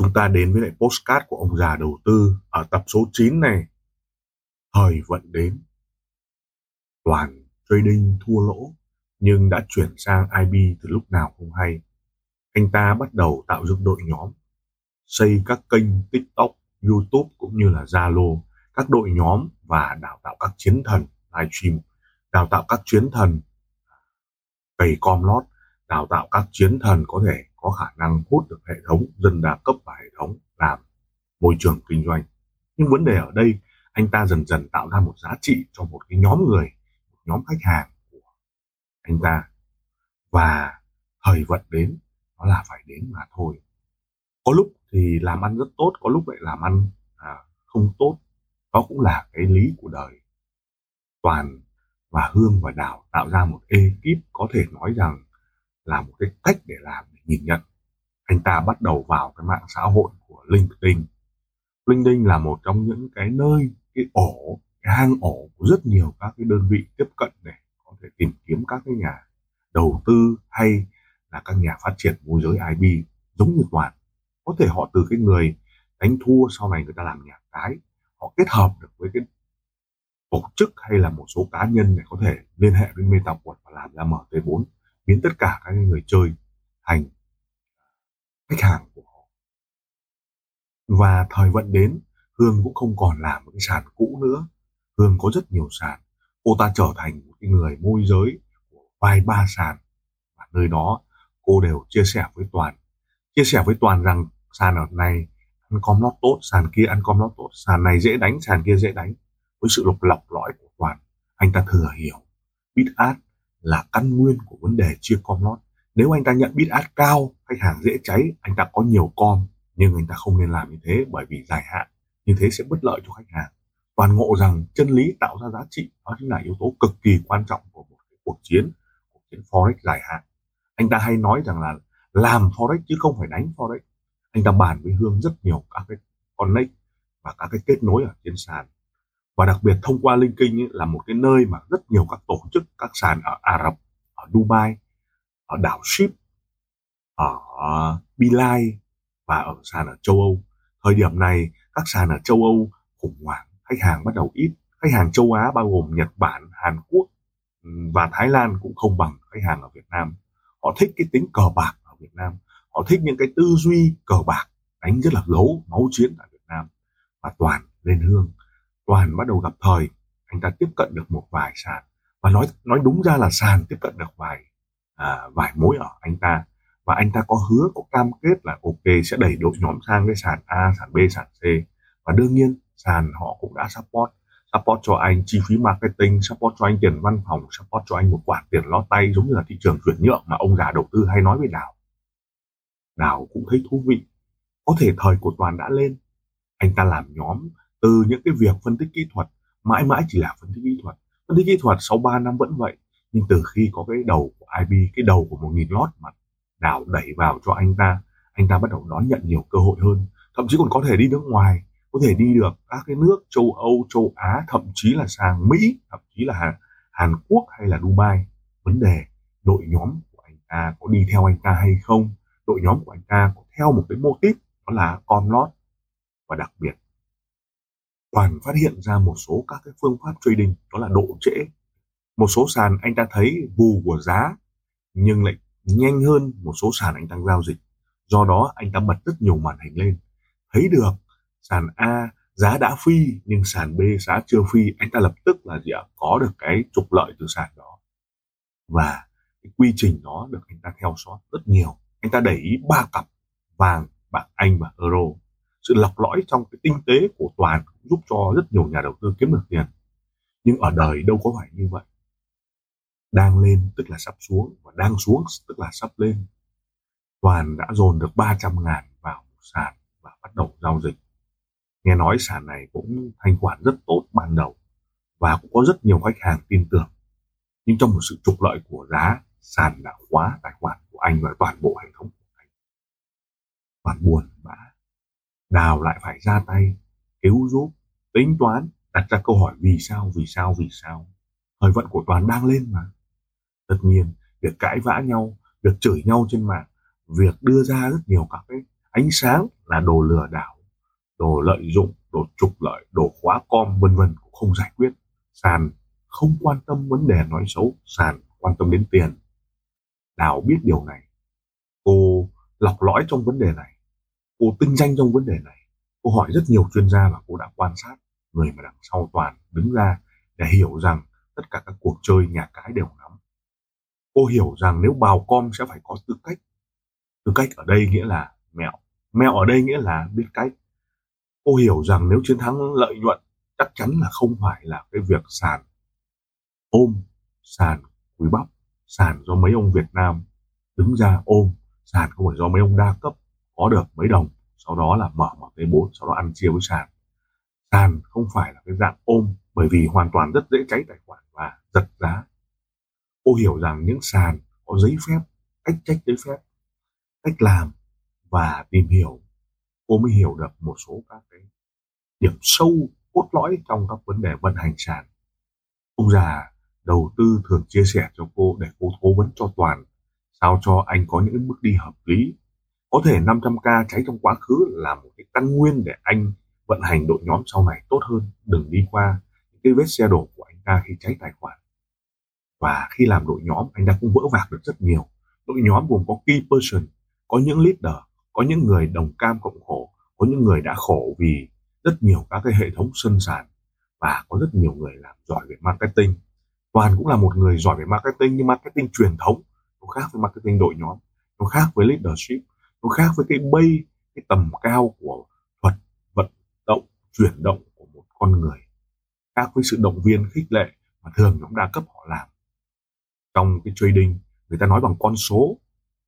chúng ta đến với lại postcard của ông già đầu tư ở tập số 9 này. Thời vận đến. Toàn trading thua lỗ nhưng đã chuyển sang IB từ lúc nào không hay. Anh ta bắt đầu tạo dựng đội nhóm, xây các kênh TikTok, YouTube cũng như là Zalo, các đội nhóm và đào tạo các chiến thần livestream, đào tạo các chiến thần cày com lót, đào tạo các chiến thần có thể có khả năng hút được hệ thống dân đa cấp và hệ thống làm môi trường kinh doanh. Nhưng vấn đề ở đây anh ta dần dần tạo ra một giá trị cho một cái nhóm người một nhóm khách hàng của anh ta. Và thời vận đến nó là phải đến mà thôi. Có lúc thì làm ăn rất tốt có lúc lại làm ăn à, không tốt. Đó cũng là cái lý của đời. Toàn và hương và đào tạo ra một ekip có thể nói rằng là một cái cách để làm để nhìn nhận. Anh ta bắt đầu vào cái mạng xã hội của LinkedIn. LinkedIn là một trong những cái nơi, cái ổ, cái hang ổ của rất nhiều các cái đơn vị tiếp cận để có thể tìm kiếm các cái nhà đầu tư hay là các nhà phát triển môi giới IB giống như toàn có thể họ từ cái người đánh thua sau này người ta làm nhà cái, họ kết hợp được với cái tổ chức hay là một số cá nhân để có thể liên hệ với MetaQuad và làm ra MT4 biến tất cả các người chơi thành khách hàng của họ. Và thời vận đến, hương cũng không còn làm một cái sàn cũ nữa. Hương có rất nhiều sàn. Cô ta trở thành một cái người môi giới của vài ba sàn. Và nơi đó, cô đều chia sẻ với toàn. Chia sẻ với toàn rằng sàn ở này ăn com lót tốt, sàn kia ăn com lót tốt. Sàn này dễ đánh, sàn kia dễ đánh. Với sự lọc lọc lõi của toàn, anh ta thừa hiểu, biết át là căn nguyên của vấn đề chia com lót. Nếu anh ta nhận bid ad cao, khách hàng dễ cháy, anh ta có nhiều com, nhưng anh ta không nên làm như thế bởi vì dài hạn. Như thế sẽ bất lợi cho khách hàng. Toàn ngộ rằng chân lý tạo ra giá trị đó chính là yếu tố cực kỳ quan trọng của một cuộc chiến cuộc chiến forex dài hạn. Anh ta hay nói rằng là làm forex chứ không phải đánh forex. Anh ta bàn với hương rất nhiều các cái connect và các cái kết nối ở trên sàn và đặc biệt thông qua LinkedIn ấy, là một cái nơi mà rất nhiều các tổ chức các sàn ở Ả Rập ở Dubai ở đảo Ship ở Bilai và ở sàn ở châu Âu. Thời điểm này các sàn ở châu Âu khủng hoảng khách hàng bắt đầu ít. Khách hàng châu Á bao gồm Nhật Bản Hàn Quốc và Thái Lan cũng không bằng khách hàng ở Việt Nam. Họ thích cái tính cờ bạc ở Việt Nam. Họ thích những cái tư duy cờ bạc đánh rất là gấu máu chiến ở Việt Nam và toàn lên hương toàn bắt đầu gặp thời anh ta tiếp cận được một vài sàn. Và nói nói đúng ra là sàn tiếp cận được vài à, vài mối ở anh ta. Và anh ta có hứa có cam kết là ok sẽ đẩy đội nhóm sang cái sàn A sàn B sàn C. Và đương nhiên sàn họ cũng đã support support cho anh chi phí marketing support cho anh tiền văn phòng support cho anh một khoản tiền lót tay giống như là thị trường chuyển nhượng mà ông già đầu tư hay nói với đào. Đào cũng thấy thú vị. Có thể thời của toàn đã lên anh ta làm nhóm từ những cái việc phân tích kỹ thuật mãi mãi chỉ là phân tích kỹ thuật. Phân tích kỹ thuật sau 3 năm vẫn vậy nhưng từ khi có cái đầu của IB cái đầu của một nghìn lót mà đảo đẩy vào cho anh ta anh ta bắt đầu đón nhận nhiều cơ hội hơn. Thậm chí còn có thể đi nước ngoài có thể đi được các cái nước châu Âu châu Á thậm chí là sang Mỹ thậm chí là Hàn, Hàn Quốc hay là Dubai. Vấn đề đội nhóm của anh ta có đi theo anh ta hay không? Đội nhóm của anh ta có theo một cái mô típ đó là con lót. Và đặc biệt toàn phát hiện ra một số các cái phương pháp trading, đó là độ trễ. Một số sàn anh ta thấy vù của giá, nhưng lại nhanh hơn một số sàn anh đang giao dịch. Do đó, anh ta bật rất nhiều màn hình lên. Thấy được, sàn A giá đã phi, nhưng sàn B giá chưa phi. Anh ta lập tức là gì ạ? Có được cái trục lợi từ sàn đó. Và cái quy trình đó được anh ta theo dõi rất nhiều. Anh ta để ý ba cặp, vàng bạc anh và euro sự lọc lõi trong cái tinh tế của toàn giúp cho rất nhiều nhà đầu tư kiếm được tiền nhưng ở đời đâu có phải như vậy đang lên tức là sắp xuống và đang xuống tức là sắp lên toàn đã dồn được 300 ngàn vào một sàn và bắt đầu giao dịch Nghe nói sàn này cũng thanh khoản rất tốt ban đầu và cũng có rất nhiều khách hàng tin tưởng. Nhưng trong một sự trục lợi của giá, sàn đã khóa tài khoản của anh và toàn bộ hệ thống của anh. Toàn buồn bã. Đào lại phải ra tay, cứu giúp, tính toán, đặt ra câu hỏi vì sao, vì sao, vì sao. Thời vận của Toàn đang lên mà. Tất nhiên, việc cãi vã nhau, việc chửi nhau trên mạng, việc đưa ra rất nhiều các cái ánh sáng là đồ lừa đảo, đồ lợi dụng, đồ trục lợi, đồ khóa com vân vân cũng không giải quyết. Sàn không quan tâm vấn đề nói xấu, sàn quan tâm đến tiền. Đào biết điều này. Cô lọc lõi trong vấn đề này. Cô tinh danh trong vấn đề này. Cô hỏi rất nhiều chuyên gia và cô đã quan sát người mà đằng sau toàn đứng ra để hiểu rằng tất cả các cuộc chơi nhà cái đều nắm. Cô hiểu rằng nếu bào com sẽ phải có tư cách. Tư cách ở đây nghĩa là mẹo. Mẹo ở đây nghĩa là biết cách. Cô hiểu rằng nếu chiến thắng lợi nhuận chắc chắn là không phải là cái việc sàn ôm, sàn quý bắp, sàn do mấy ông Việt Nam đứng ra ôm, sàn không phải do mấy ông đa cấp có được mấy đồng, sau đó là mở một cái bốn sau đó ăn chia với sàn. Sàn không phải là cái dạng ôm bởi vì hoàn toàn rất dễ cháy tài khoản và giật giá. Cô hiểu rằng những sàn có giấy phép, cách trách giấy phép, cách làm và tìm hiểu, cô mới hiểu được một số các cái điểm sâu cốt lõi trong các vấn đề vận hành sàn. Ông già đầu tư thường chia sẻ cho cô để cô cố vấn cho Toàn sao cho anh có những bước đi hợp lý. Có thể 500k cháy trong quá khứ là một cái căn nguyên để anh vận hành đội nhóm sau này tốt hơn, đừng đi qua những cái vết xe đổ của anh ta khi cháy tài khoản. Và khi làm đội nhóm, anh ta cũng vỡ vạc được rất nhiều. Đội nhóm gồm có key person, có những leader, có những người đồng cam cộng khổ, có những người đã khổ vì rất nhiều các cái hệ thống sân sàn và có rất nhiều người làm giỏi về marketing Toàn cũng là một người giỏi về marketing nhưng marketing truyền thống nó khác với marketing đội nhóm nó khác với leadership nó khác với cái bay cái tầm cao của thuật, vận động, chuyển động của một con người. Khác với sự động viên, khích lệ mà thường nhóm đa cấp họ làm. Trong cái trading, người ta nói bằng con số,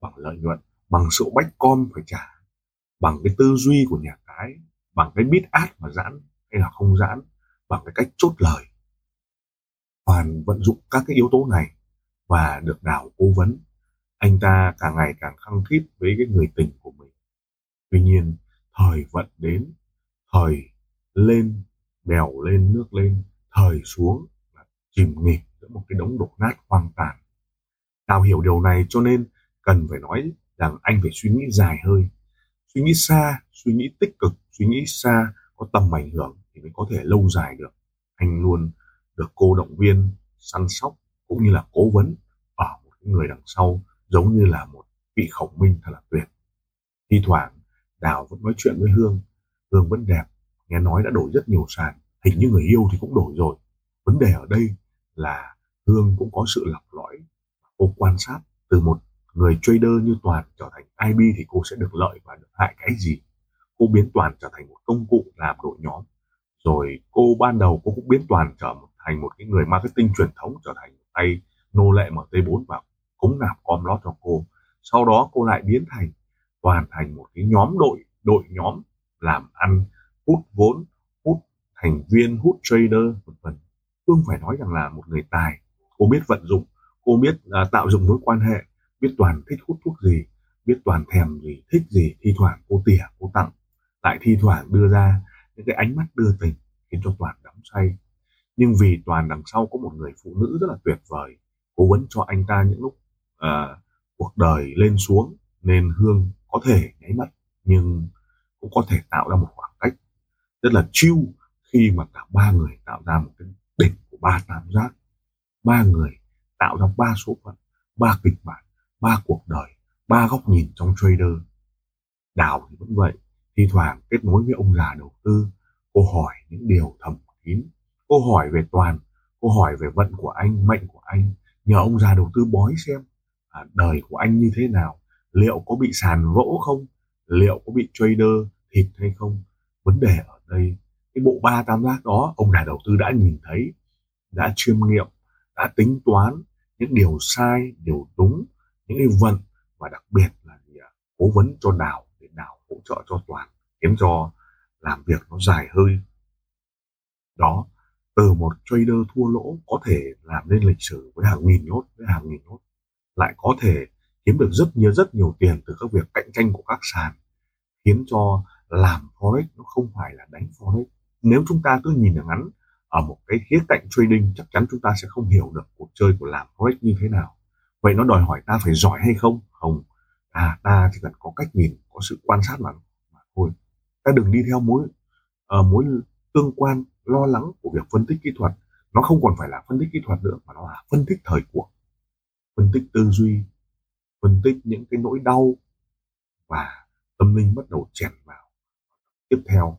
bằng lợi nhuận, bằng sự bách con phải trả, bằng cái tư duy của nhà cái, bằng cái bit át mà giãn hay là không giãn, bằng cái cách chốt lời. Hoàn vận dụng các cái yếu tố này và được đào cố vấn. Anh ta càng ngày càng khăng khít với cái người tình của mình. Tuy nhiên, thời vận đến, thời lên, bèo lên, nước lên, thời xuống là chìm nghỉm giữa một cái đống đổ nát hoang tàn. Đào hiểu điều này cho nên cần phải nói rằng anh phải suy nghĩ dài hơi, suy nghĩ xa, suy nghĩ tích cực, suy nghĩ xa có tầm ảnh hưởng thì mới có thể lâu dài được. Anh luôn được cô động viên săn sóc cũng như là cố vấn ở một người đằng sau giống như là một vị khổng minh thật là tuyệt. Thi thoảng, đào vẫn nói chuyện với hương. Hương vẫn đẹp, nghe nói đã đổi rất nhiều sàn, hình như người yêu thì cũng đổi rồi. Vấn đề ở đây là hương cũng có sự lọc lõi, cô quan sát từ một người trader như toàn trở thành ib thì cô sẽ được lợi và được hại cái gì. Cô biến toàn trở thành một công cụ làm đội nhóm. Rồi cô ban đầu cô cũng biến toàn trở thành một cái người marketing truyền thống, trở thành tay nô lệ MT4 và cũng nạp com lót cho cô. Sau đó cô lại biến thành toàn thành một cái nhóm đội đội nhóm làm ăn hút vốn hút thành viên hút trader vân vân. Phương phải nói rằng là một người tài cô biết vận dụng cô biết uh, tạo dựng mối quan hệ biết toàn thích hút thuốc gì biết toàn thèm gì thích gì thi thoảng cô tỉa cô tặng. Lại thi thoảng đưa ra những cái ánh mắt đưa tình khiến cho toàn đắm say. Nhưng vì toàn đằng sau có một người phụ nữ rất là tuyệt vời cố vấn cho anh ta những lúc uh, cuộc đời lên xuống nên hương có thể nháy mắt nhưng cũng có thể tạo ra một khoảng cách rất là chiêu khi mà cả ba người tạo ra một cái đỉnh của ba tam giác. Ba người tạo ra ba số phận ba kịch bản ba cuộc đời ba góc nhìn trong trader. Đào thì vẫn vậy thi thoảng kết nối với ông già đầu tư cô hỏi những điều thầm kín. Cô hỏi về Toàn, cô hỏi về vận của anh, mệnh của anh, nhờ ông già đầu tư bói xem à, đời của anh như thế nào, liệu có bị sàn vỗ không, liệu có bị trader thịt hay không. Vấn đề ở đây, cái bộ ba tam giác đó, ông nhà đầu tư đã nhìn thấy, đã chiêm nghiệm, đã tính toán những điều sai, điều đúng, những cái vận và đặc biệt là gì à? cố vấn cho đảo để đảo hỗ trợ cho toàn khiến cho làm việc nó dài hơi đó từ một trader thua lỗ có thể làm nên lịch sử với hàng nghìn nốt với hàng nghìn nốt lại có thể kiếm được rất nhiều rất nhiều tiền từ các việc cạnh tranh của các sàn khiến cho làm forex nó không phải là đánh forex. Nếu chúng ta cứ nhìn ở ngắn ở một cái khía cạnh trading chắc chắn chúng ta sẽ không hiểu được cuộc chơi của làm forex như thế nào. Vậy nó đòi hỏi ta phải giỏi hay không? Không. À ta chỉ cần có cách nhìn có sự quan sát mà, mà thôi. Ta đừng đi theo mối uh, mối tương quan lo lắng của việc phân tích kỹ thuật. Nó không còn phải là phân tích kỹ thuật nữa mà nó là phân tích thời cuộc phân tích tư duy phân tích những cái nỗi đau và tâm linh bắt đầu chèn vào. Tiếp theo.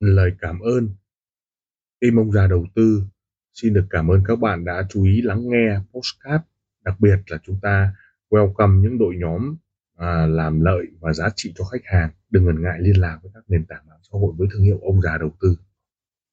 Lời cảm ơn. Tim ông già đầu tư xin được cảm ơn các bạn đã chú ý lắng nghe postcard đặc biệt là chúng ta welcome những đội nhóm à, làm lợi và giá trị cho khách hàng. Đừng ngần ngại liên lạc với các nền tảng mạng xã hội với thương hiệu ông già đầu tư